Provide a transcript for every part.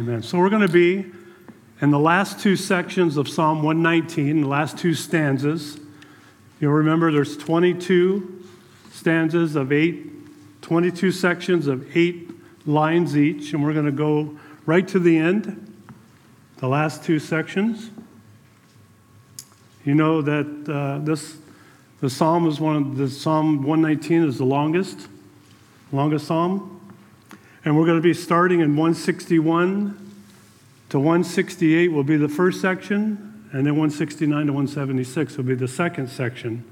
Amen. So we're going to be in the last two sections of Psalm 119, the last two stanzas. You'll remember there's 22 stanzas of eight, 22 sections of eight lines each, and we're going to go right to the end, the last two sections. You know that uh, this the psalm is one of the Psalm 119 is the longest, longest psalm. And we're going to be starting in 161 to 168 will be the first section, and then 169 to 176 will be the second section.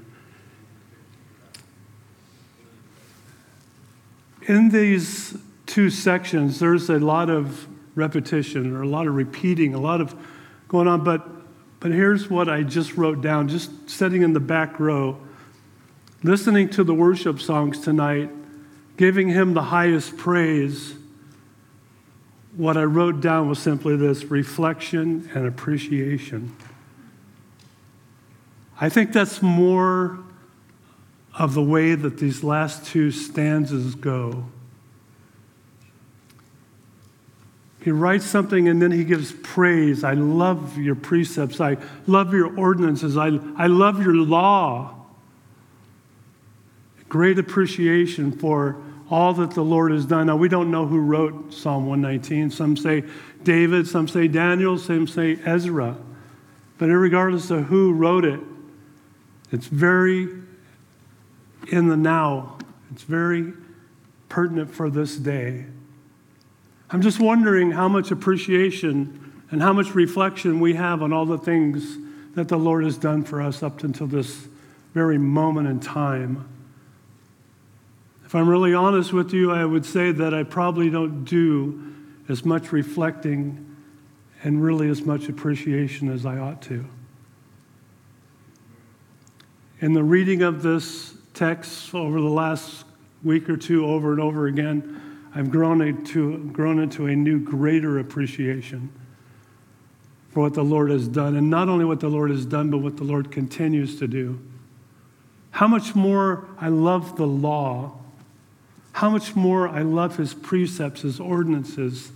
In these two sections, there's a lot of repetition or a lot of repeating, a lot of going on, but but here's what I just wrote down, just sitting in the back row, listening to the worship songs tonight, giving him the highest praise. What I wrote down was simply this reflection and appreciation. I think that's more of the way that these last two stanzas go. He writes something and then he gives praise. I love your precepts. I love your ordinances. I, I love your law. Great appreciation for all that the Lord has done. Now, we don't know who wrote Psalm 119. Some say David, some say Daniel, some say Ezra. But regardless of who wrote it, it's very in the now, it's very pertinent for this day. I'm just wondering how much appreciation and how much reflection we have on all the things that the Lord has done for us up until this very moment in time. If I'm really honest with you, I would say that I probably don't do as much reflecting and really as much appreciation as I ought to. In the reading of this text over the last week or two, over and over again, I've grown into, grown into a new, greater appreciation for what the Lord has done. And not only what the Lord has done, but what the Lord continues to do. How much more I love the law. How much more I love his precepts, his ordinances.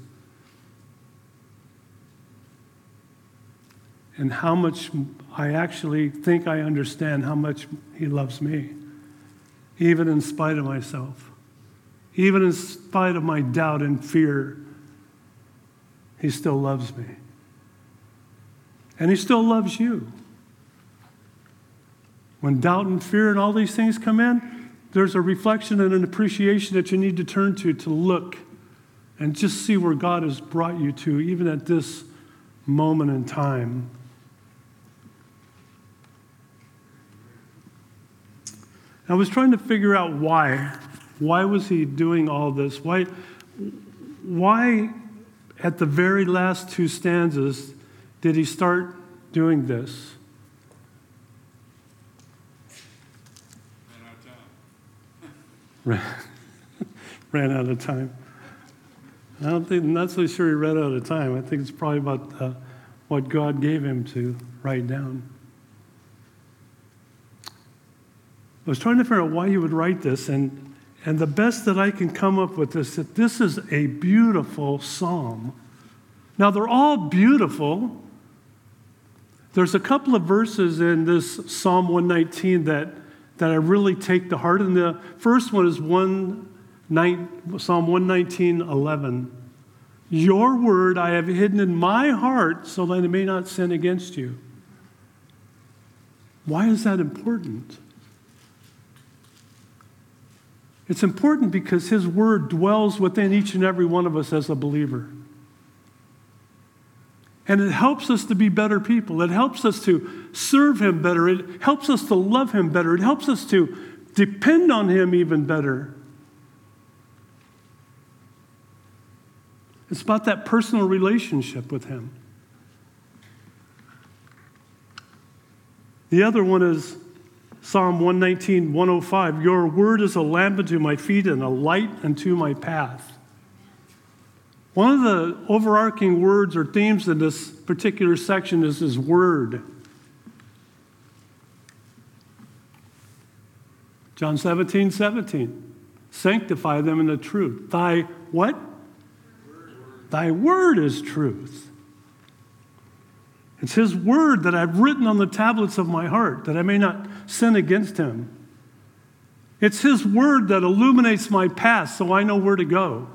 And how much I actually think I understand how much he loves me, even in spite of myself. Even in spite of my doubt and fear, He still loves me. And He still loves you. When doubt and fear and all these things come in, there's a reflection and an appreciation that you need to turn to to look and just see where God has brought you to, even at this moment in time. I was trying to figure out why. Why was he doing all this? Why, why at the very last two stanzas, did he start doing this? Ran out of time. I don't think, I'm not so sure he ran out of time. I think it's probably about uh, what God gave him to write down. I was trying to figure out why he would write this, and and the best that I can come up with is that this is a beautiful psalm. Now, they're all beautiful. There's a couple of verses in this Psalm 119 that, that I really take to heart. And the first one is one, nine, Psalm 119, 11. Your word I have hidden in my heart so that I may not sin against you. Why is that important? It's important because His Word dwells within each and every one of us as a believer. And it helps us to be better people. It helps us to serve Him better. It helps us to love Him better. It helps us to depend on Him even better. It's about that personal relationship with Him. The other one is Psalm 119, 105 Your word is a lamp unto my feet and a light unto my path. One of the overarching words or themes in this particular section is his word. John 17, 17. Sanctify them in the truth. Thy what? Word. Thy word is truth. It's His word that I've written on the tablets of my heart that I may not sin against Him. It's His word that illuminates my path so I know where to go.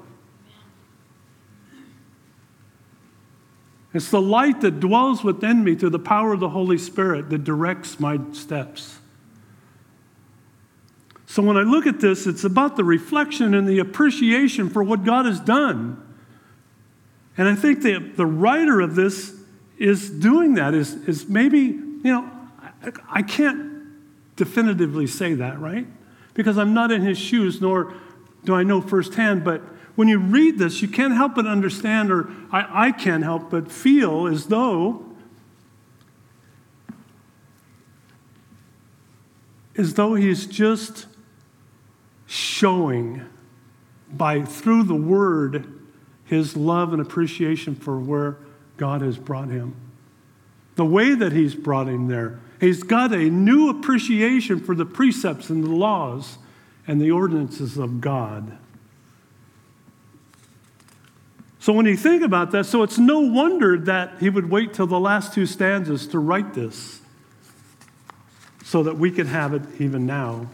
It's the light that dwells within me through the power of the Holy Spirit that directs my steps. So when I look at this, it's about the reflection and the appreciation for what God has done. And I think that the writer of this is doing that, is, is maybe, you know, I, I can't definitively say that, right? Because I'm not in his shoes, nor do I know firsthand, but when you read this, you can't help but understand, or I, I can't help but feel as though as though he's just showing by through the word his love and appreciation for where God has brought him. The way that he's brought him there. He's got a new appreciation for the precepts and the laws and the ordinances of God. So when you think about that, so it's no wonder that he would wait till the last two stanzas to write this so that we could have it even now.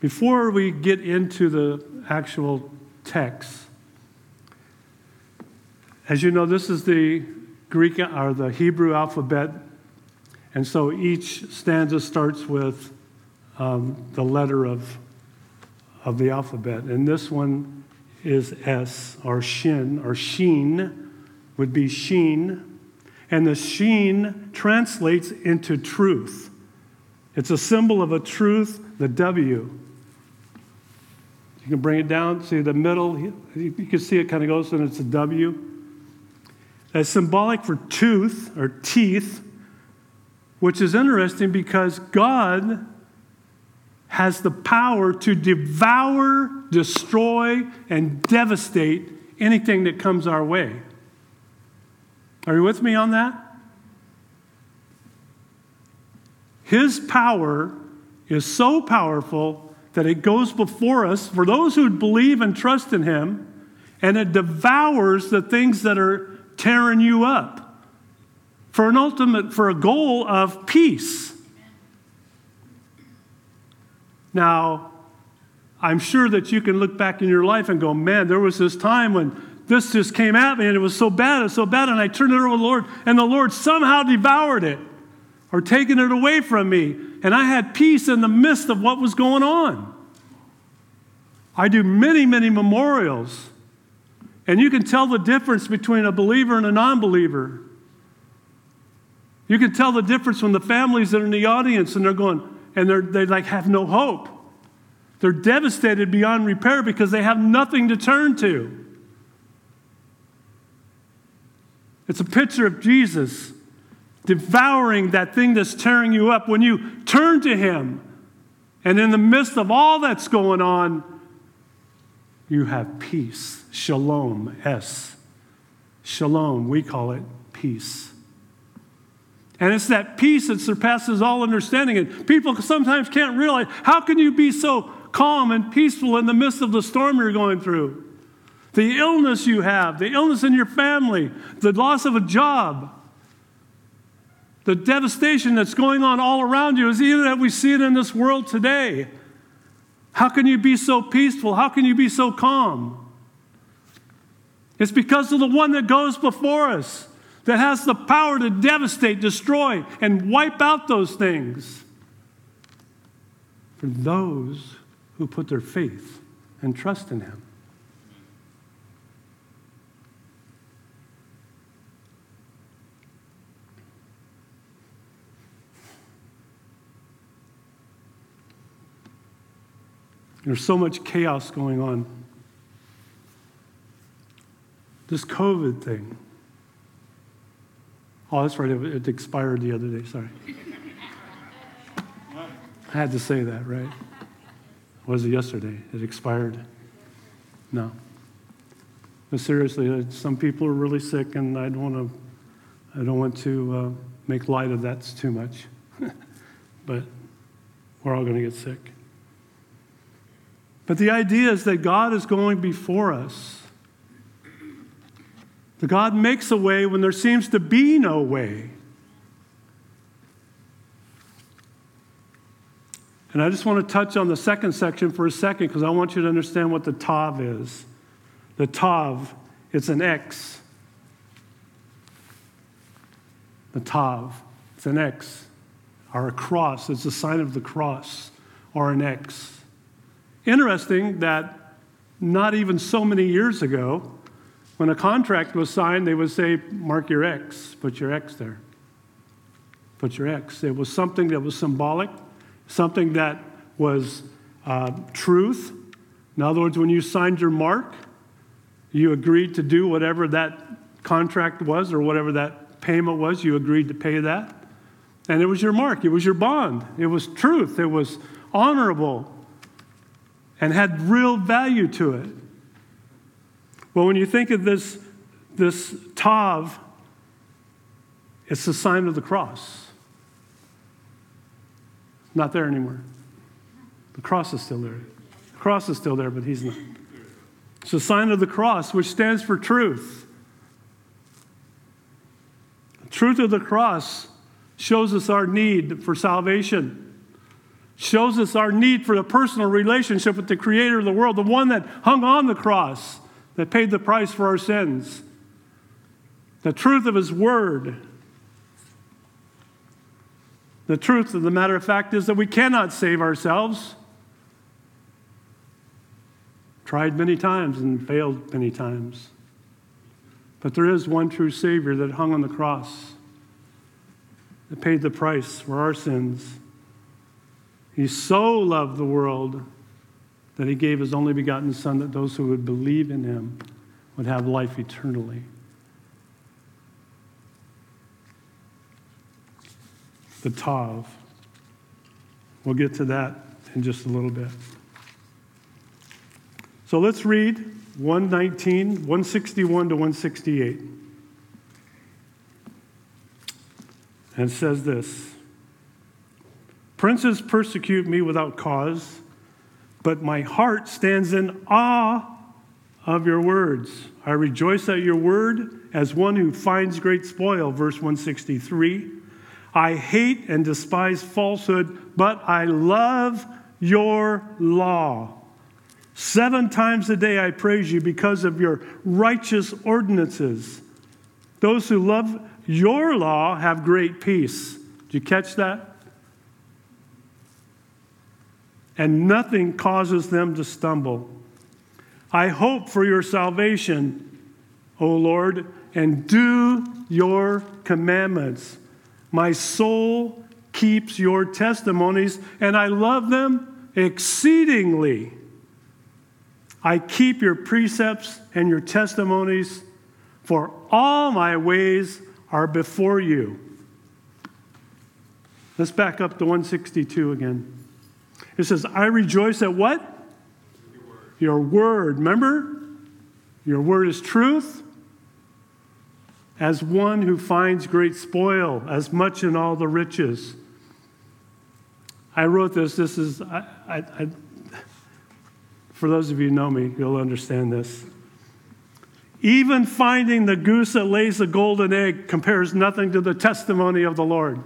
Before we get into the actual text, as you know, this is the Greek or the Hebrew alphabet, and so each stanza starts with um, the letter of, of the alphabet. And this one is S, or Shin, or Sheen would be Sheen. And the Sheen translates into truth. It's a symbol of a truth, the W. You can bring it down, see the middle, you can see it kind of goes, and it's a W. That's symbolic for tooth or teeth, which is interesting because God has the power to devour, destroy, and devastate anything that comes our way. Are you with me on that? His power is so powerful that it goes before us for those who believe and trust in Him, and it devours the things that are tearing you up for an ultimate, for a goal of peace. Now, I'm sure that you can look back in your life and go, man, there was this time when this just came at me and it was so bad, it was so bad, and I turned it over to the Lord, and the Lord somehow devoured it or taken it away from me, and I had peace in the midst of what was going on. I do many, many memorials, and you can tell the difference between a believer and a non believer. You can tell the difference when the families that are in the audience and they're going, and they're, they like have no hope. They're devastated beyond repair because they have nothing to turn to. It's a picture of Jesus devouring that thing that's tearing you up. When you turn to Him, and in the midst of all that's going on, you have peace. Shalom, S. Shalom, we call it peace. And it's that peace that surpasses all understanding. And people sometimes can't realize how can you be so calm and peaceful in the midst of the storm you're going through? The illness you have, the illness in your family, the loss of a job, the devastation that's going on all around you is even that we see it in this world today. How can you be so peaceful? How can you be so calm? It's because of the one that goes before us that has the power to devastate, destroy, and wipe out those things for those who put their faith and trust in Him. There's so much chaos going on. This COVID thing. Oh, that's right. It, it expired the other day. Sorry. I had to say that, right? was it yesterday? It expired. No. But seriously, uh, some people are really sick, and I don't want to. I don't want to uh, make light of that too much. but we're all going to get sick. But the idea is that God is going before us. That God makes a way when there seems to be no way. And I just want to touch on the second section for a second because I want you to understand what the Tav is. The Tav, it's an X. The Tav, it's an X. Or a cross, it's a sign of the cross, or an X. Interesting that not even so many years ago, when a contract was signed, they would say, Mark your X, put your X there. Put your X. It was something that was symbolic something that was uh, truth. In other words, when you signed your mark, you agreed to do whatever that contract was or whatever that payment was, you agreed to pay that. And it was your mark, it was your bond, it was truth, it was honorable, and had real value to it. Well, when you think of this, this Tav, it's the sign of the cross. Not there anymore. The cross is still there. The cross is still there, but he's not. It's the sign of the cross, which stands for truth. The truth of the cross shows us our need for salvation, shows us our need for a personal relationship with the Creator of the world, the one that hung on the cross, that paid the price for our sins. The truth of His Word the truth of the matter of fact is that we cannot save ourselves. Tried many times and failed many times. But there is one true Savior that hung on the cross, that paid the price for our sins. He so loved the world that he gave his only begotten Son that those who would believe in him would have life eternally. the Tav. We'll get to that in just a little bit. So let's read 119, 161 to 168. And says this Princes persecute me without cause, but my heart stands in awe of your words. I rejoice at your word as one who finds great spoil. Verse 163. I hate and despise falsehood, but I love your law. Seven times a day I praise you because of your righteous ordinances. Those who love your law have great peace. Did you catch that? And nothing causes them to stumble. I hope for your salvation, O Lord, and do your commandments. My soul keeps your testimonies, and I love them exceedingly. I keep your precepts and your testimonies, for all my ways are before you. Let's back up to 162 again. It says, I rejoice at what? Your word. Your word. Remember? Your word is truth as one who finds great spoil, as much in all the riches. I wrote this. This is, I, I, I, for those of you who know me, you'll understand this. Even finding the goose that lays the golden egg compares nothing to the testimony of the Lord.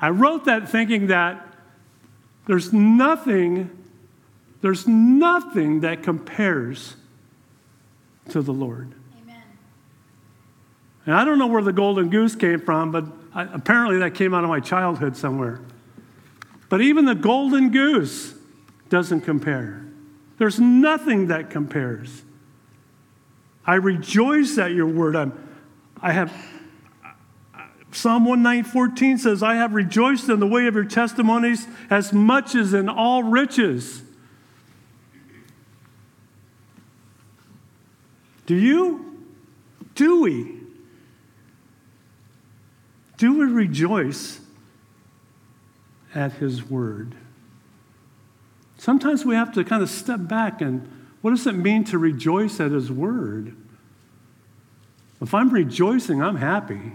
I wrote that thinking that there's nothing, there's nothing that compares to the Lord. Amen. And I don't know where the golden goose came from, but I, apparently that came out of my childhood somewhere. But even the golden goose doesn't compare. There's nothing that compares. I rejoice at your word. I'm, I have Psalm 119:14 says, I have rejoiced in the way of your testimonies as much as in all riches. Do you? Do we? Do we rejoice at His Word? Sometimes we have to kind of step back and what does it mean to rejoice at His Word? If I'm rejoicing, I'm happy.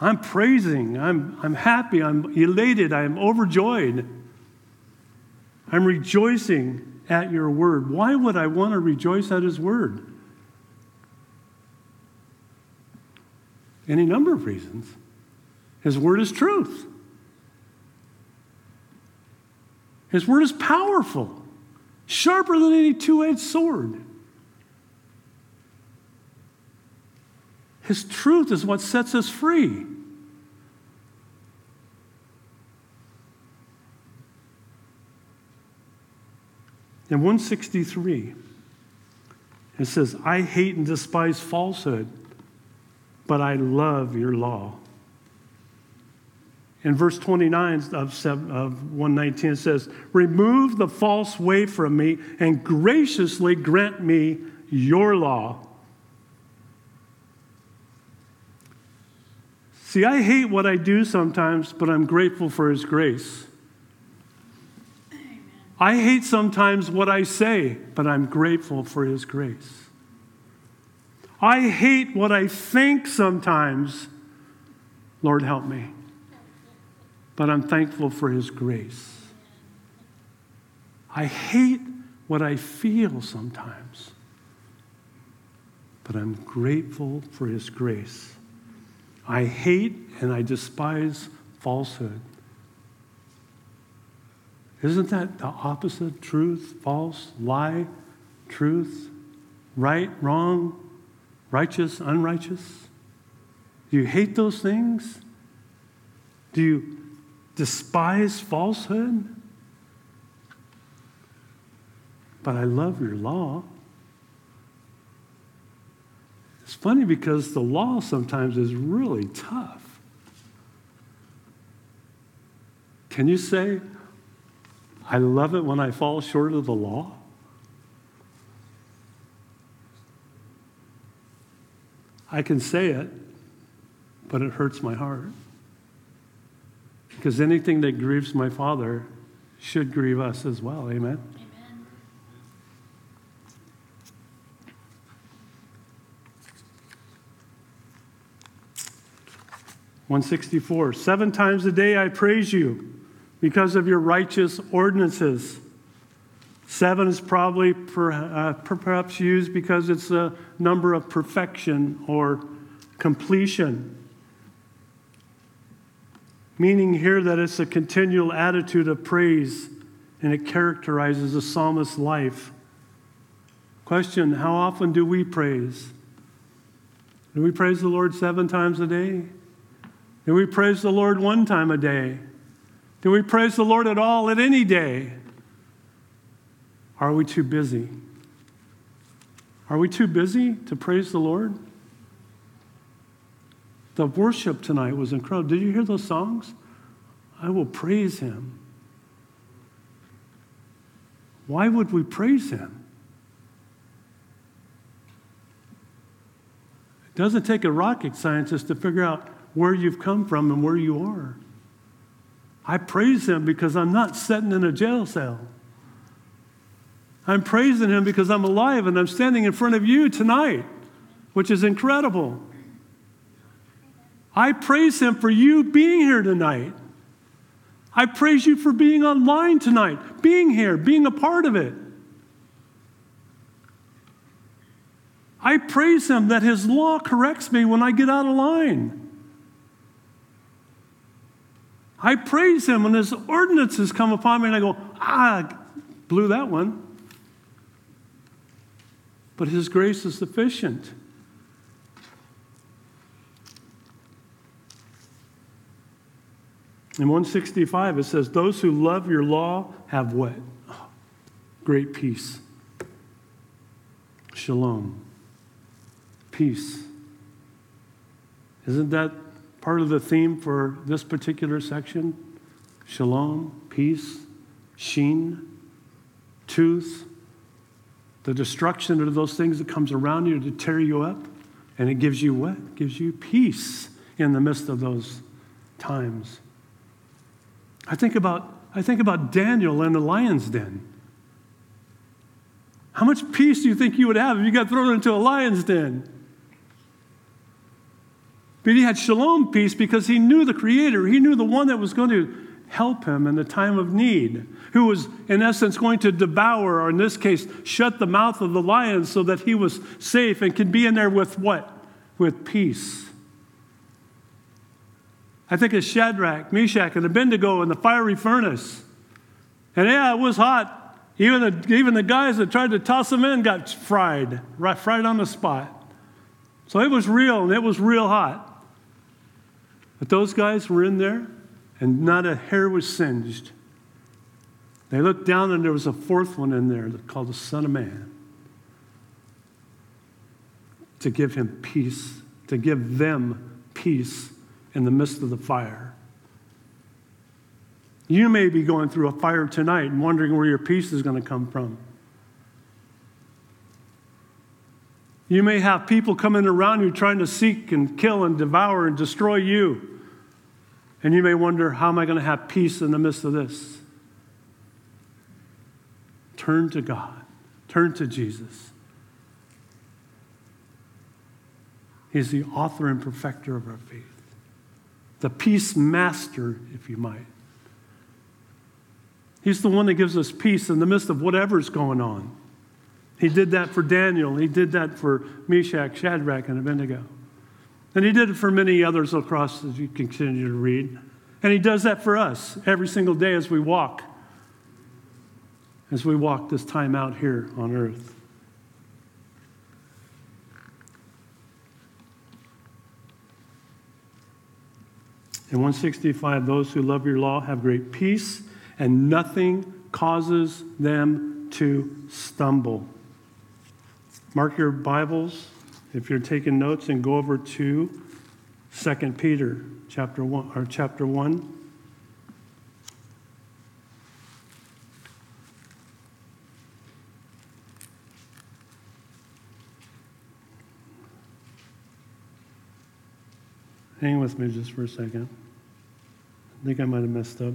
I'm praising, I'm, I'm happy, I'm elated, I'm overjoyed. I'm rejoicing at your word. Why would I want to rejoice at his word? Any number of reasons. His word is truth. His word is powerful, sharper than any two edged sword. His truth is what sets us free. In 163, it says, I hate and despise falsehood, but I love your law. In verse 29 of, of 119, it says, Remove the false way from me and graciously grant me your law. See, I hate what I do sometimes, but I'm grateful for His grace. I hate sometimes what I say, but I'm grateful for His grace. I hate what I think sometimes. Lord, help me. But I'm thankful for His grace. I hate what I feel sometimes, but I'm grateful for His grace. I hate and I despise falsehood. Isn't that the opposite? Truth, false, lie, truth, right, wrong, righteous, unrighteous? Do you hate those things? Do you despise falsehood? But I love your law. It's funny because the law sometimes is really tough. Can you say, I love it when I fall short of the law? I can say it, but it hurts my heart. Because anything that grieves my Father should grieve us as well. Amen? 164. Seven times a day I praise you because of your righteous ordinances. Seven is probably per, uh, perhaps used because it's a number of perfection or completion. Meaning here that it's a continual attitude of praise and it characterizes a psalmist's life. Question How often do we praise? Do we praise the Lord seven times a day? Do we praise the Lord one time a day? Do we praise the Lord at all at any day? Are we too busy? Are we too busy to praise the Lord? The worship tonight was incredible. Did you hear those songs? I will praise him. Why would we praise him? It doesn't take a rocket scientist to figure out where you've come from and where you are. I praise Him because I'm not sitting in a jail cell. I'm praising Him because I'm alive and I'm standing in front of you tonight, which is incredible. I praise Him for you being here tonight. I praise you for being online tonight, being here, being a part of it. I praise Him that His law corrects me when I get out of line. I praise him when his ordinances come upon me and I go, ah, blew that one. But his grace is sufficient. In 165, it says, Those who love your law have what? great peace. Shalom. Peace. Isn't that part of the theme for this particular section shalom, peace, sheen, tooth, the destruction of those things that comes around you to tear you up. And it gives you what? It gives you peace in the midst of those times. I think about, I think about Daniel in the lion's den. How much peace do you think you would have if you got thrown into a lion's den? But he had shalom peace because he knew the Creator. He knew the one that was going to help him in the time of need, who was, in essence, going to devour, or in this case, shut the mouth of the lion so that he was safe and could be in there with what? With peace. I think of Shadrach, Meshach, and Abednego in the fiery furnace. And yeah, it was hot. Even the, even the guys that tried to toss them in got fried, right, fried on the spot. So it was real, and it was real hot. But those guys were in there, and not a hair was singed. They looked down, and there was a fourth one in there called the Son of Man to give him peace, to give them peace in the midst of the fire. You may be going through a fire tonight and wondering where your peace is going to come from. You may have people coming around you trying to seek and kill and devour and destroy you. And you may wonder, how am I going to have peace in the midst of this? Turn to God, turn to Jesus. He's the author and perfecter of our faith, the peace master, if you might. He's the one that gives us peace in the midst of whatever's going on. He did that for Daniel. He did that for Meshach, Shadrach, and Abednego. And he did it for many others across as you continue to read. And he does that for us every single day as we walk, as we walk this time out here on earth. In 165, those who love your law have great peace, and nothing causes them to stumble. Mark your Bibles if you're taking notes and go over to 2 Peter chapter 1 or chapter 1. Hang with me just for a second. I think I might have messed up.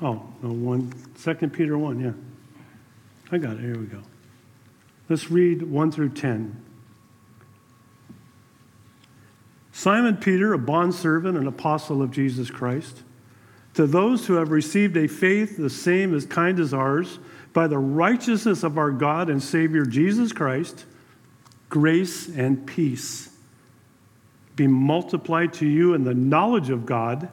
Oh, no, one, 2 Peter 1, yeah. I got it. Here we go. Let's read 1 through 10. Simon Peter, a bondservant and apostle of Jesus Christ, to those who have received a faith the same as kind as ours, by the righteousness of our God and Savior Jesus Christ, grace and peace be multiplied to you in the knowledge of God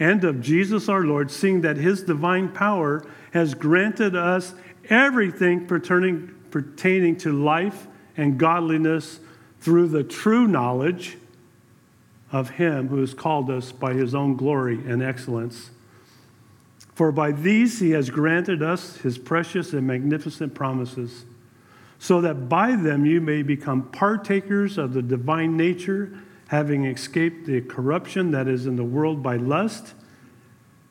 and of Jesus our Lord, seeing that his divine power has granted us everything pertaining, pertaining to life and godliness through the true knowledge of him who has called us by his own glory and excellence. For by these he has granted us his precious and magnificent promises, so that by them you may become partakers of the divine nature, having escaped the corruption that is in the world by lust.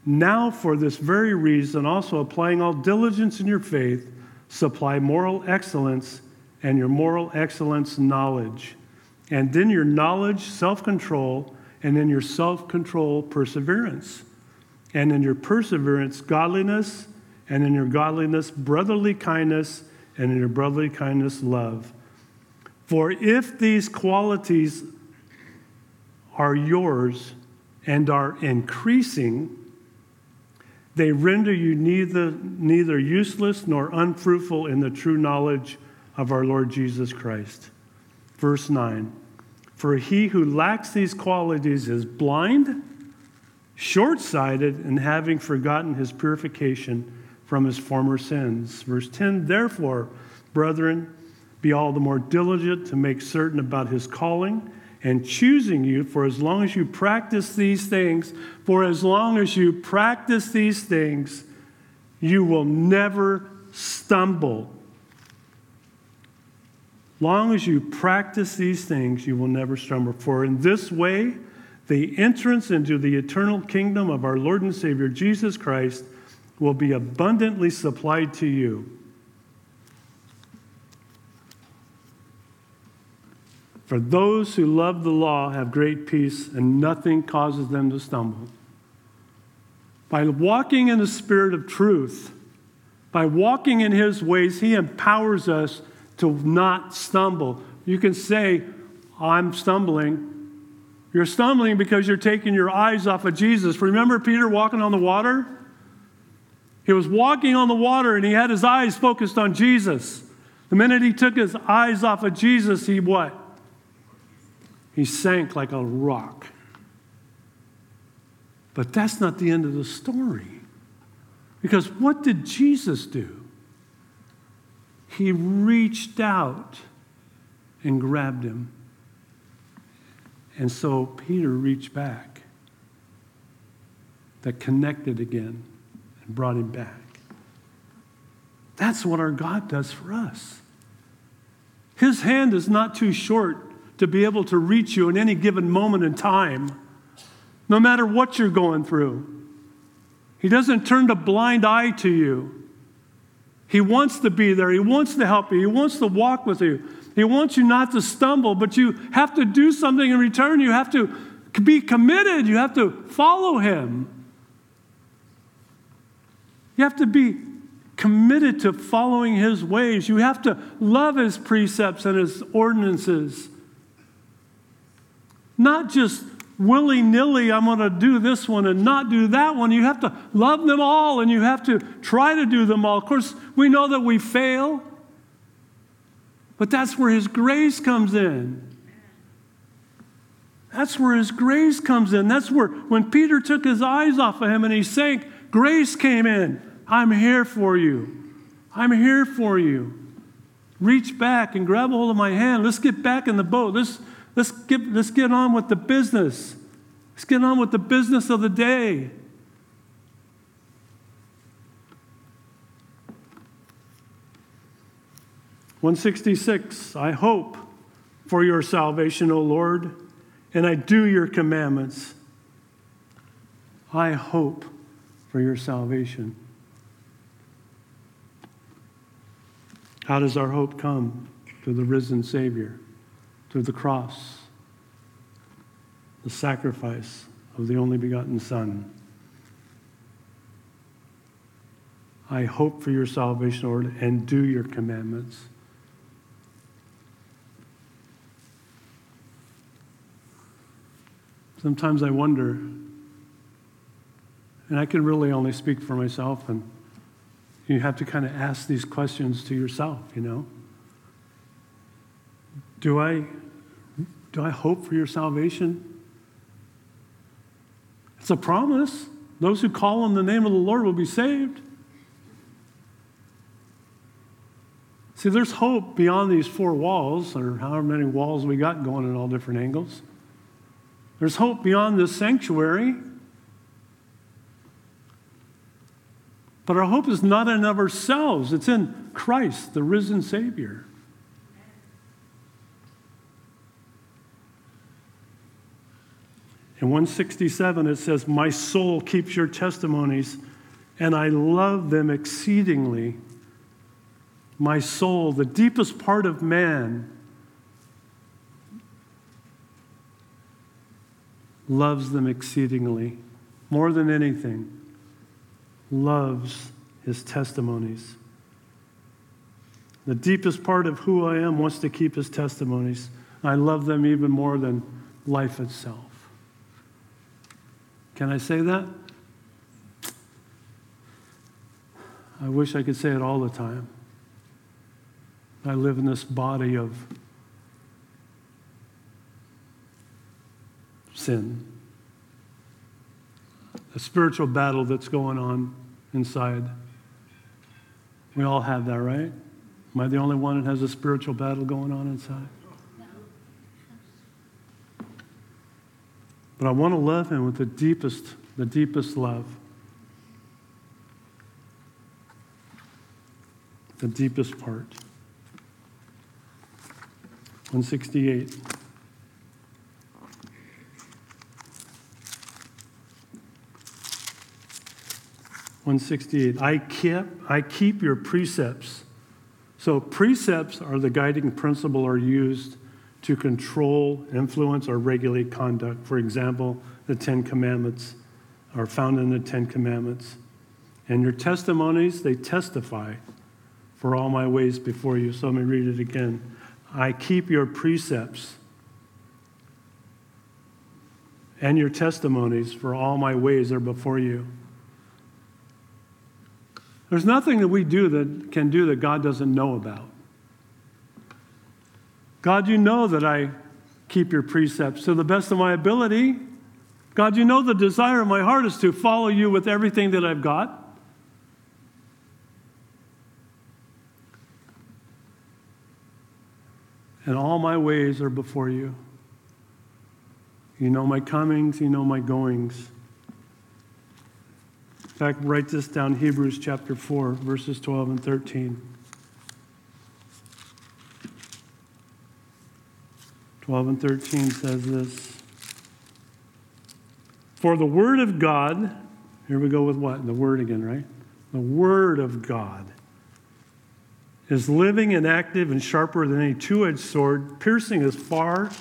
Now, for this very reason, also applying all diligence in your faith, supply moral excellence, and your moral excellence, knowledge. And then your knowledge, self control, and in your self control, perseverance. And in your perseverance, godliness, and in your godliness, brotherly kindness, and in your brotherly kindness, love. For if these qualities are yours and are increasing, they render you neither, neither useless nor unfruitful in the true knowledge of our Lord Jesus Christ. Verse 9 For he who lacks these qualities is blind, short sighted, and having forgotten his purification from his former sins. Verse 10 Therefore, brethren, be all the more diligent to make certain about his calling and choosing you for as long as you practice these things, for as long as you practice these things, you will never stumble. Long as you practice these things, you will never stumble. For in this way, the entrance into the eternal kingdom of our Lord and Savior Jesus Christ will be abundantly supplied to you. For those who love the law have great peace, and nothing causes them to stumble. By walking in the spirit of truth, by walking in his ways, he empowers us to not stumble. You can say, I'm stumbling, You're stumbling because you're taking your eyes off of Jesus. Remember Peter walking on the water? He was walking on the water and he had his eyes focused on Jesus. The minute he took his eyes off of Jesus, he what? He sank like a rock. But that's not the end of the story. Because what did Jesus do? He reached out and grabbed him. And so Peter reached back, that connected again and brought him back. That's what our God does for us. His hand is not too short to be able to reach you in any given moment in time, no matter what you're going through. He doesn't turn a blind eye to you. He wants to be there. He wants to help you. He wants to walk with you. He wants you not to stumble, but you have to do something in return. You have to be committed. You have to follow Him. You have to be committed to following His ways. You have to love His precepts and His ordinances. Not just willy nilly, I'm going to do this one and not do that one. You have to love them all and you have to try to do them all. Of course, we know that we fail, but that's where His grace comes in. That's where His grace comes in. That's where, when Peter took his eyes off of Him and he sank, grace came in. I'm here for you. I'm here for you. Reach back and grab a hold of my hand. Let's get back in the boat. Let's, let's, get, let's get on with the business. Let's get on with the business of the day. One sixty six. I hope for your salvation, O Lord, and I do your commandments. I hope for your salvation. How does our hope come? To the risen Savior, through the cross, the sacrifice of the only begotten Son. I hope for your salvation, Lord, and do your commandments. Sometimes I wonder, and I can really only speak for myself and you have to kind of ask these questions to yourself, you know. Do I do I hope for your salvation? It's a promise. Those who call on the name of the Lord will be saved. See, there's hope beyond these four walls, or however many walls we got going in all different angles. There's hope beyond this sanctuary. But our hope is not in ourselves, it's in Christ, the risen Savior. In 167, it says, My soul keeps your testimonies, and I love them exceedingly. My soul, the deepest part of man, loves them exceedingly, more than anything loves his testimonies. The deepest part of who I am wants to keep his testimonies. I love them even more than life itself. Can I say that? I wish I could say it all the time. I live in this body of sin a spiritual battle that's going on inside. We all have that, right? Am I the only one that has a spiritual battle going on inside? But I want to love him with the deepest, the deepest love. The deepest part. 168. 168. I keep, I keep your precepts. So, precepts are the guiding principle are used to control, influence, or regulate conduct. For example, the Ten Commandments are found in the Ten Commandments. And your testimonies, they testify for all my ways before you. So let me read it again. I keep your precepts. and your testimonies, for all my ways are before you. There's nothing that we do that can do that God doesn't know about. God, you know that I keep your precepts to the best of my ability. God, you know the desire of my heart is to follow you with everything that I've got. And all my ways are before you. You know my comings, you know my goings. In fact, write this down Hebrews chapter 4, verses 12 and 13. 12 and 13 says this For the Word of God, here we go with what? The Word again, right? The Word of God is living and active and sharper than any two edged sword, piercing as far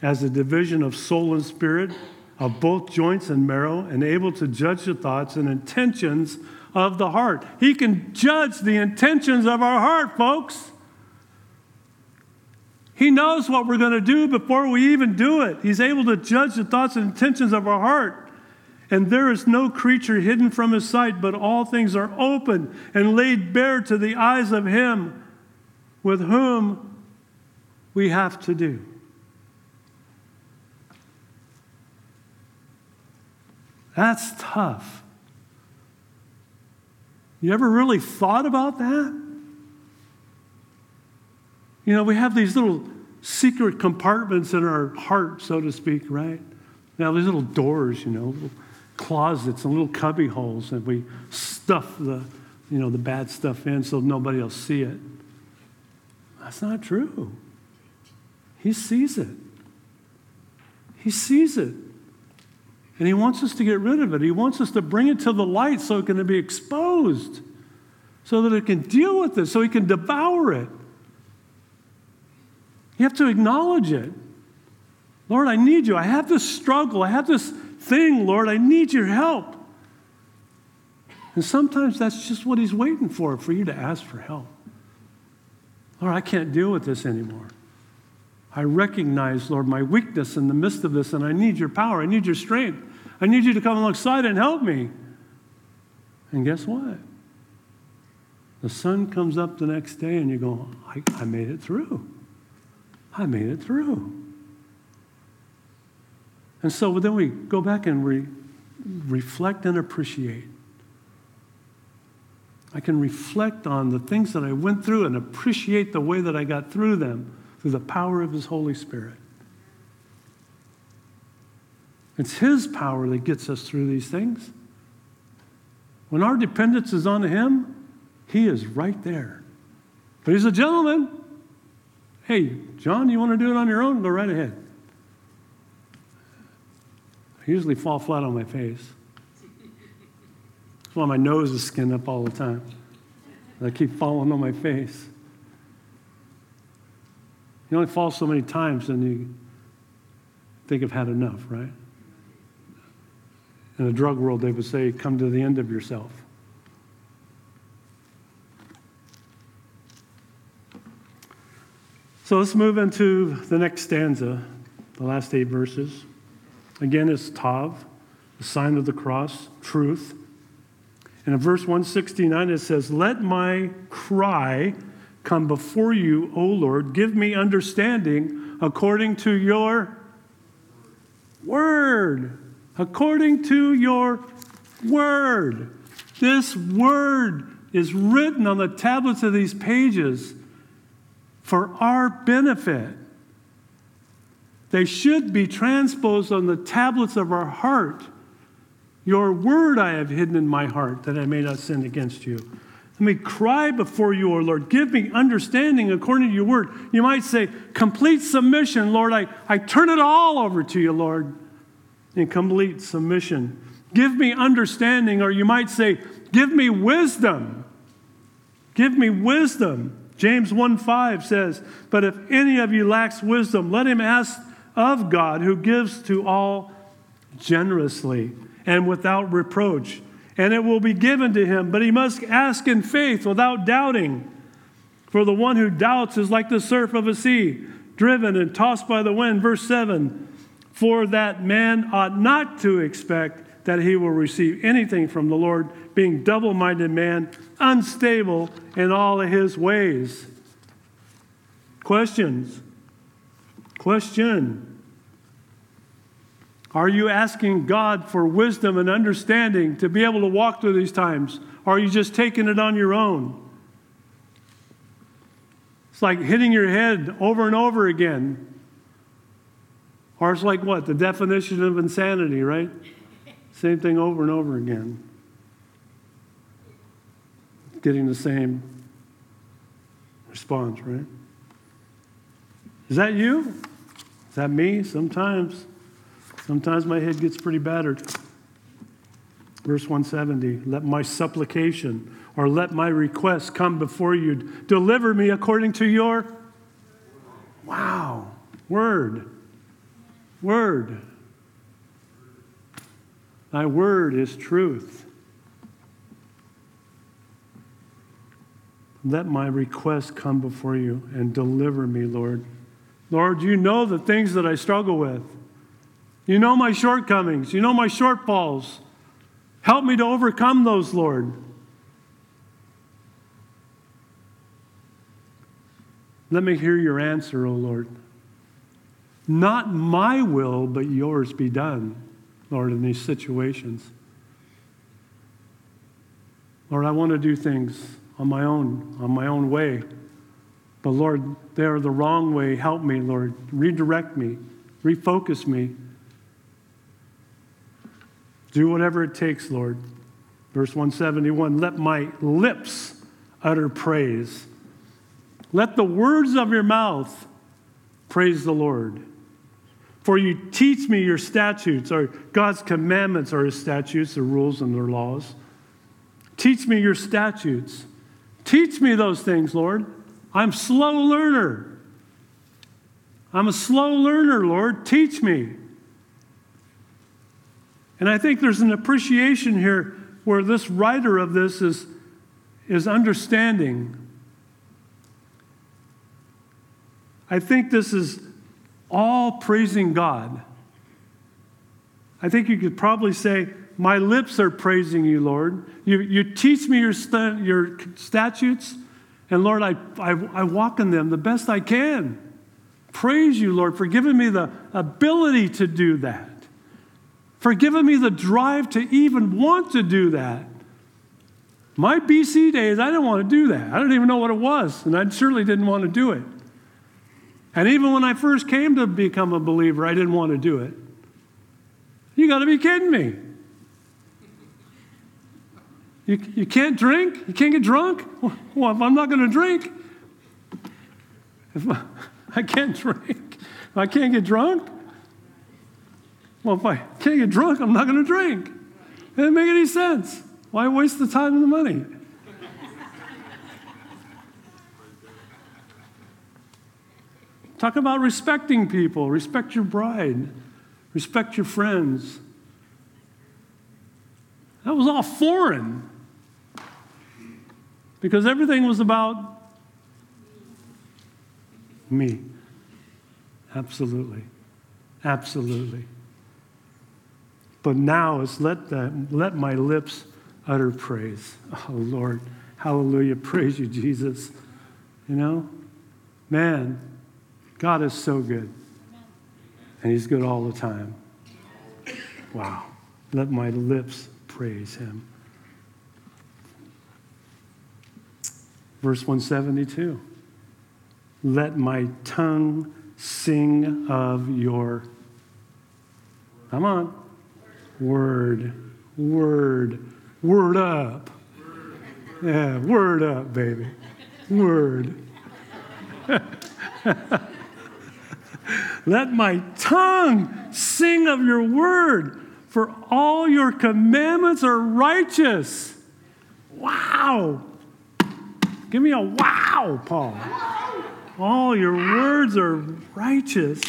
as the division of soul and spirit, of both joints and marrow, and able to judge the thoughts and intentions of the heart. He can judge the intentions of our heart, folks. He knows what we're going to do before we even do it. He's able to judge the thoughts and intentions of our heart. And there is no creature hidden from his sight, but all things are open and laid bare to the eyes of him with whom we have to do. That's tough. You ever really thought about that? You know, we have these little secret compartments in our heart, so to speak, right? Now, these little doors, you know, little closets and little cubby holes, and we stuff the, you know, the bad stuff in so nobody will see it. That's not true. He sees it. He sees it. And he wants us to get rid of it. He wants us to bring it to the light so it can be exposed, so that it can deal with it, so he can devour it. You have to acknowledge it. Lord, I need you. I have this struggle. I have this thing, Lord. I need your help. And sometimes that's just what he's waiting for, for you to ask for help. Lord, I can't deal with this anymore. I recognize, Lord, my weakness in the midst of this, and I need your power. I need your strength. I need you to come alongside and help me. And guess what? The sun comes up the next day, and you go, I, I made it through. I made it through. And so then we go back and re- reflect and appreciate. I can reflect on the things that I went through and appreciate the way that I got through them through the power of His Holy Spirit. It's His power that gets us through these things. When our dependence is on Him, He is right there. But He's a gentleman. Hey, John, you want to do it on your own? Go right ahead. I usually fall flat on my face. That's why my nose is skinned up all the time. I keep falling on my face. You only fall so many times and you think I've had enough, right? In the drug world, they would say, come to the end of yourself. So let's move into the next stanza, the last eight verses. Again, it's Tav, the sign of the cross, truth. And in verse 169, it says, Let my cry come before you, O Lord. Give me understanding according to your word. According to your word. This word is written on the tablets of these pages for our benefit. They should be transposed on the tablets of our heart. Your word I have hidden in my heart that I may not sin against you. Let me cry before you, O Lord. Give me understanding according to your word. You might say, complete submission, Lord. I, I turn it all over to you, Lord, in complete submission. Give me understanding, or you might say, give me wisdom. Give me wisdom. James 1 5 says, But if any of you lacks wisdom, let him ask of God, who gives to all generously and without reproach and it will be given to him. But he must ask in faith without doubting. For the one who doubts is like the surf of a sea, driven and tossed by the wind. Verse 7 For that man ought not to expect that he will receive anything from the Lord, being double minded man, unstable in all of his ways. Questions? Question. Are you asking God for wisdom and understanding to be able to walk through these times? Or are you just taking it on your own? It's like hitting your head over and over again. Or it's like what? The definition of insanity, right? Same thing over and over again. Getting the same response, right? Is that you? Is that me? Sometimes. Sometimes my head gets pretty battered. Verse 170 Let my supplication or let my request come before you. Deliver me according to your. Wow. Word. Word. Thy word is truth. Let my request come before you and deliver me, Lord. Lord, you know the things that I struggle with. You know my shortcomings. You know my shortfalls. Help me to overcome those, Lord. Let me hear your answer, O Lord. Not my will, but yours be done, Lord, in these situations. Lord, I want to do things on my own, on my own way. But Lord, they are the wrong way. Help me, Lord. Redirect me, refocus me. Do whatever it takes, Lord. Verse 171 Let my lips utter praise. Let the words of your mouth praise the Lord. For you teach me your statutes, or God's commandments are his statutes, the rules and their laws. Teach me your statutes. Teach me those things, Lord. I'm slow learner. I'm a slow learner, Lord. Teach me. And I think there's an appreciation here where this writer of this is, is understanding. I think this is all praising God. I think you could probably say, My lips are praising you, Lord. You, you teach me your, st- your statutes, and Lord, I, I, I walk in them the best I can. Praise you, Lord, for giving me the ability to do that, for giving me the drive to even want to do that. My BC days, I didn't want to do that. I didn't even know what it was, and I certainly didn't want to do it. And even when I first came to become a believer, I didn't want to do it. You got to be kidding me. You, you can't drink? You can't get drunk? Well, if I'm not going to drink, if I, I can't drink, if I can't get drunk, well, if I can't get drunk, I'm not going to drink. It doesn't make any sense. Why waste the time and the money? Talk about respecting people. Respect your bride. Respect your friends. That was all foreign because everything was about me. Absolutely. Absolutely. But now it's let, the, let my lips utter praise. Oh, Lord. Hallelujah. Praise you, Jesus. You know, man, God is so good. And He's good all the time. Wow. Let my lips praise Him. Verse 172 Let my tongue sing of your, come on, word, word, word up. Yeah, word up, baby. Word. Let my tongue sing of your word, for all your commandments are righteous. Wow. Give me a wow, Paul. All your words are righteous.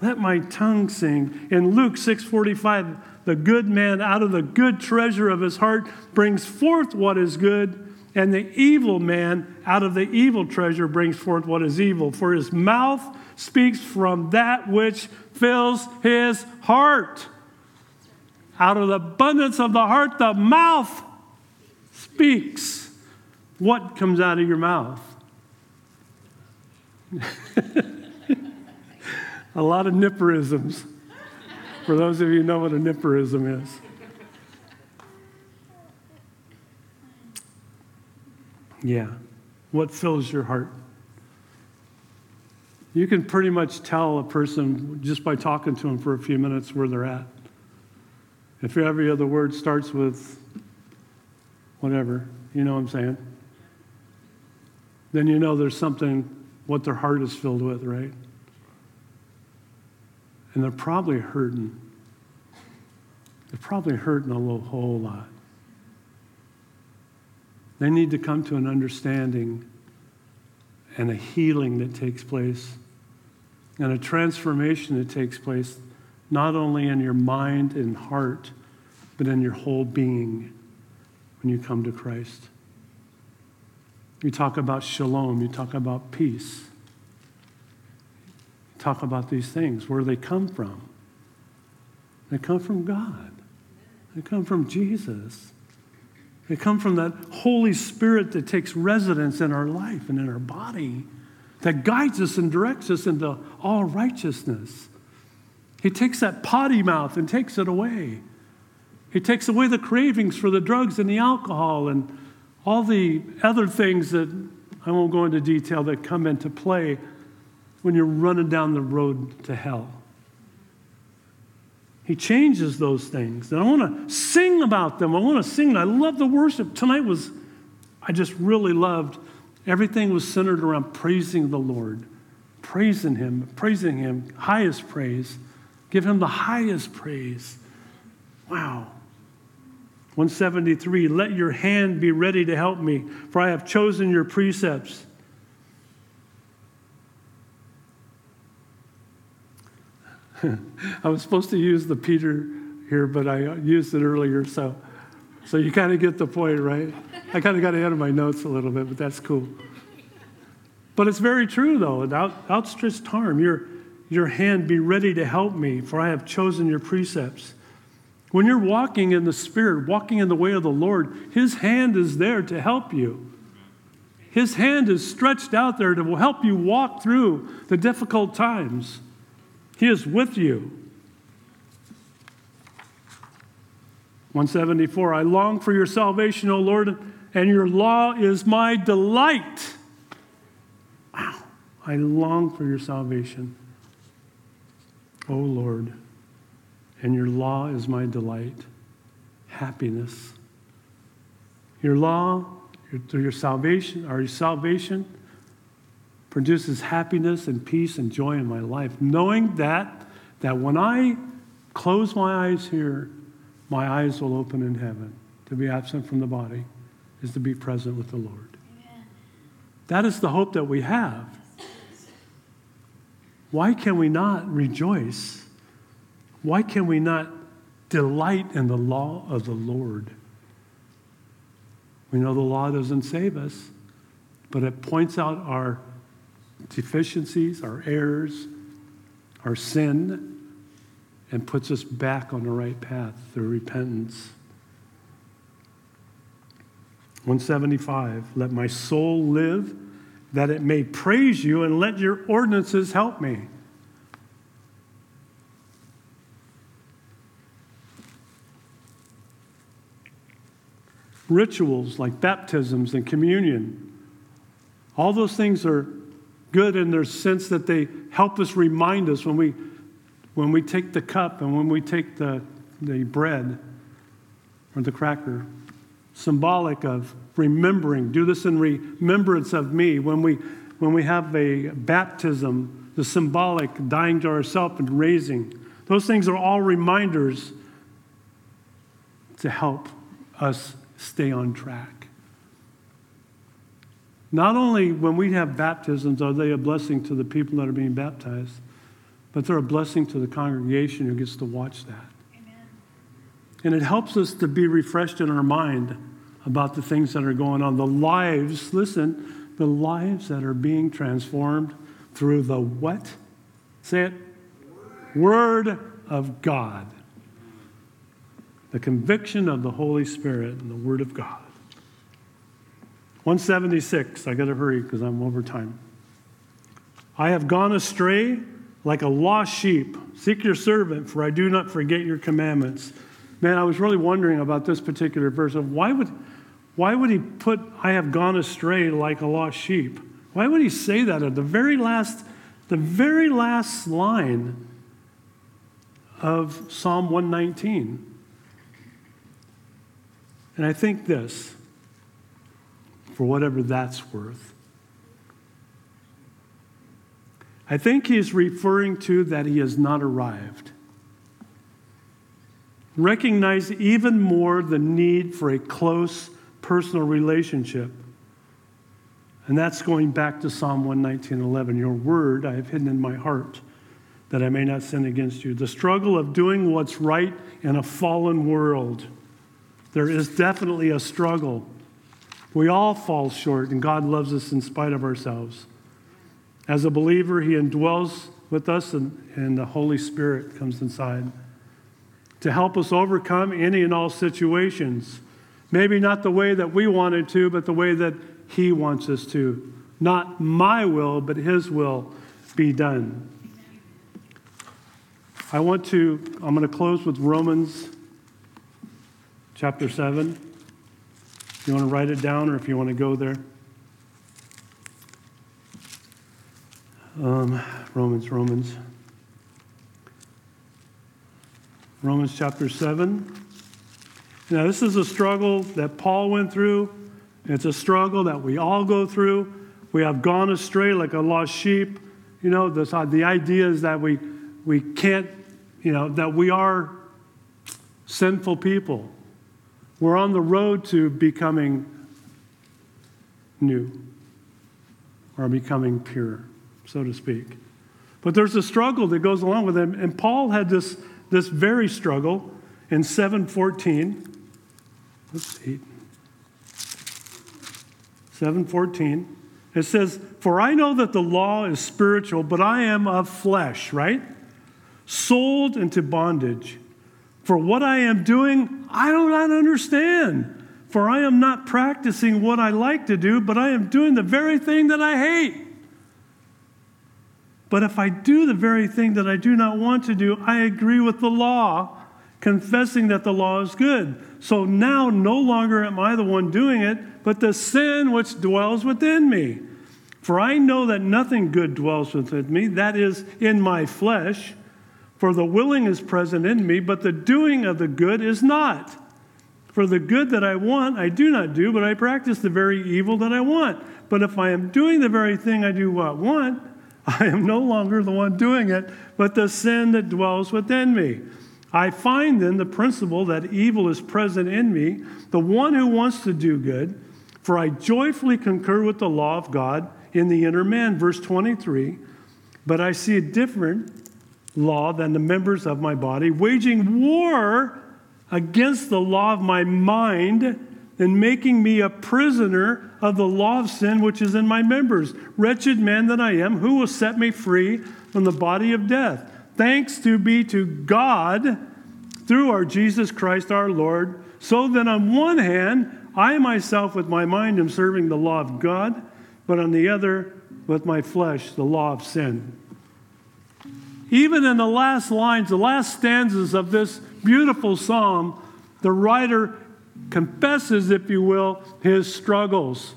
Let my tongue sing. In Luke 6:45, the good man out of the good treasure of his heart brings forth what is good, And the evil man out of the evil treasure brings forth what is evil, for his mouth speaks from that which fills his heart. Out of the abundance of the heart, the mouth speaks. What comes out of your mouth? a lot of nipperisms, for those of you who know what a nipperism is. Yeah. What fills your heart? You can pretty much tell a person just by talking to them for a few minutes where they're at. If every other word starts with whatever, you know what I'm saying? Then you know there's something, what their heart is filled with, right? And they're probably hurting. They're probably hurting a little, whole lot. They need to come to an understanding and a healing that takes place and a transformation that takes place not only in your mind and heart, but in your whole being when you come to Christ. You talk about shalom, you talk about peace. You talk about these things, where they come from. They come from God. They come from Jesus. They come from that Holy Spirit that takes residence in our life and in our body, that guides us and directs us into all righteousness. He takes that potty mouth and takes it away. He takes away the cravings for the drugs and the alcohol and all the other things that I won't go into detail that come into play when you're running down the road to hell. He changes those things. And I want to sing about them. I want to sing. I love the worship. Tonight was, I just really loved, everything was centered around praising the Lord, praising Him, praising Him, highest praise. Give Him the highest praise. Wow. 173, let your hand be ready to help me, for I have chosen your precepts. I was supposed to use the Peter here, but I used it earlier, so, so you kind of get the point, right? I kind of got ahead of my notes a little bit, but that's cool. But it's very true, though. Out, outstretched arm, your, your hand be ready to help me, for I have chosen your precepts. When you're walking in the Spirit, walking in the way of the Lord, His hand is there to help you. His hand is stretched out there to help you walk through the difficult times. He is with you. 174 I long for your salvation, O Lord, and your law is my delight. Wow. I long for your salvation, O Lord, and your law is my delight. Happiness. Your law, through your salvation, our salvation, produces happiness and peace and joy in my life, knowing that, that when I close my eyes here, my eyes will open in heaven. To be absent from the body is to be present with the Lord. Amen. That is the hope that we have. Why can we not rejoice? Why can we not delight in the law of the Lord? We know the law doesn't save us, but it points out our deficiencies, our errors, our sin, and puts us back on the right path through repentance. 175, let my soul live that it may praise you, and let your ordinances help me. Rituals like baptisms and communion, all those things are good in their sense that they help us remind us when we, when we take the cup and when we take the, the bread or the cracker, symbolic of remembering. Do this in remembrance of me. When we, when we have a baptism, the symbolic dying to ourselves and raising, those things are all reminders to help us stay on track. Not only when we have baptisms are they a blessing to the people that are being baptized, but they're a blessing to the congregation who gets to watch that. Amen. And it helps us to be refreshed in our mind about the things that are going on, the lives, listen, the lives that are being transformed through the what? Say it. Word of God. The conviction of the Holy Spirit and the Word of God. 176, I got to hurry because I'm over time. I have gone astray like a lost sheep. Seek your servant, for I do not forget your commandments. Man, I was really wondering about this particular verse of why would, why would he put, I have gone astray like a lost sheep? Why would he say that at the very last, the very last line of Psalm 119? And I think this, for whatever that's worth. I think he's referring to that he has not arrived. Recognize even more the need for a close personal relationship. And that's going back to Psalm 119:11. Your word I have hidden in my heart that I may not sin against you. The struggle of doing what's right in a fallen world. There is definitely a struggle. We all fall short, and God loves us in spite of ourselves. As a believer, He indwells with us, and, and the Holy Spirit comes inside to help us overcome any and all situations. Maybe not the way that we wanted to, but the way that He wants us to. Not my will, but His will be done. I want to, I'm going to close with Romans chapter 7. If you want to write it down or if you want to go there. Um, Romans, Romans. Romans chapter 7. Now, this is a struggle that Paul went through. It's a struggle that we all go through. We have gone astray like a lost sheep. You know, this, the idea is that we, we can't, you know, that we are sinful people. We're on the road to becoming new or becoming pure so to speak. But there's a struggle that goes along with them. And Paul had this, this very struggle in 714. Let's see. 714. It says, For I know that the law is spiritual, but I am of flesh, right? Sold into bondage. For what I am doing, I do not understand. For I am not practicing what I like to do, but I am doing the very thing that I hate. But if I do the very thing that I do not want to do, I agree with the law, confessing that the law is good. So now no longer am I the one doing it, but the sin which dwells within me. For I know that nothing good dwells within me, that is, in my flesh. For the willing is present in me, but the doing of the good is not. For the good that I want, I do not do, but I practice the very evil that I want. But if I am doing the very thing I do want, I am no longer the one doing it, but the sin that dwells within me. I find then the principle that evil is present in me, the one who wants to do good, for I joyfully concur with the law of God in the inner man. Verse 23 But I see a different law than the members of my body, waging war against the law of my mind and making me a prisoner of the law of sin which is in my members. Wretched man that I am, who will set me free from the body of death? Thanks to be to God through our Jesus Christ our Lord. So then, on one hand, I myself with my mind am serving the law of God, but on the other, with my flesh, the law of sin. Even in the last lines, the last stanzas of this beautiful psalm, the writer confesses, if you will, his struggles.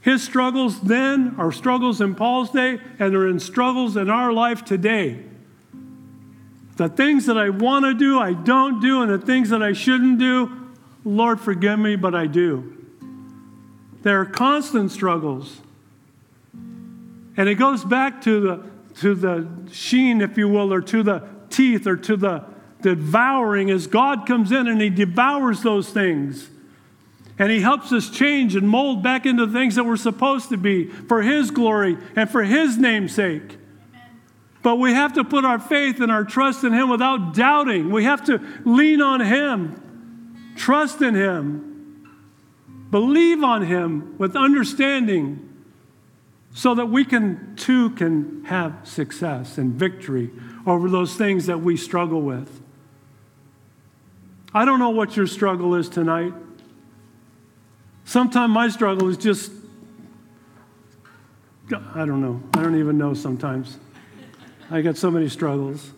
His struggles then are struggles in Paul's day, and are in struggles in our life today. The things that I want to do, I don't do, and the things that I shouldn't do, Lord, forgive me, but I do. There are constant struggles. And it goes back to the, to the sheen, if you will, or to the teeth, or to the devouring as God comes in and He devours those things. And He helps us change and mold back into things that we're supposed to be for His glory and for His name's sake. But we have to put our faith and our trust in Him without doubting. We have to lean on Him, trust in Him. believe on him with understanding so that we can too can have success and victory over those things that we struggle with. I don't know what your struggle is tonight. Sometimes my struggle is just, I don't know. I don't even know sometimes. I got so many struggles.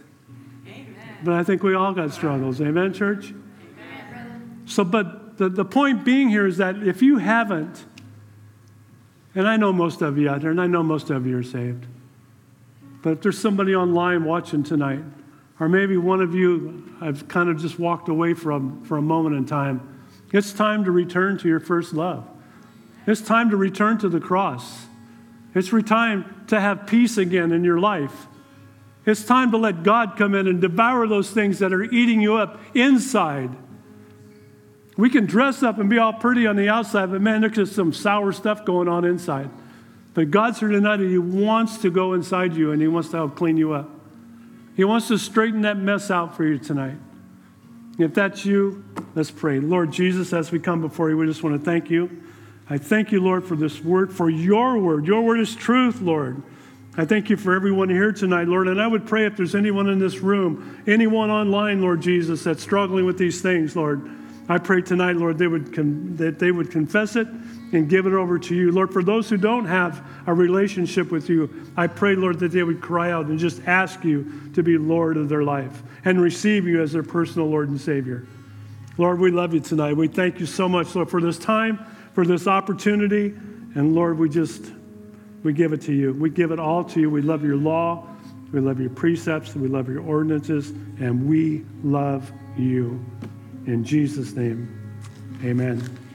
Amen. But I think we all got struggles. Amen, church? Amen, so, but the, the point being here is that if you haven't, and I know most of you out there, and I know most of you are saved, but if there's somebody online watching tonight, or maybe one of you I've kind of just walked away from for a moment in time, it's time to return to your first love. It's time to return to the cross. It's time to have peace again in your life. It's time to let God come in and devour those things that are eating you up inside. We can dress up and be all pretty on the outside, but man, there's just some sour stuff going on inside. But God's here tonight and He wants to go inside you and He wants to help clean you up. He wants to straighten that mess out for you tonight. If that's you, let's pray. Lord Jesus, as we come before you, we just want to thank you. I thank you, Lord, for this word, for your word. Your word is truth, Lord. I thank you for everyone here tonight, Lord. And I would pray if there's anyone in this room, anyone online, Lord Jesus, that's struggling with these things, Lord. I pray tonight, Lord, they would con- that they would confess it and give it over to you. Lord, for those who don't have a relationship with you, I pray, Lord, that they would cry out and just ask you to be Lord of their life and receive you as their personal Lord and Savior. Lord, we love you tonight. We thank you so much, Lord, for this time, for this opportunity. And Lord, we just, we give it to you. We give it all to you. We love your law. We love your precepts. We love your ordinances. And we love you. In Jesus' name, amen.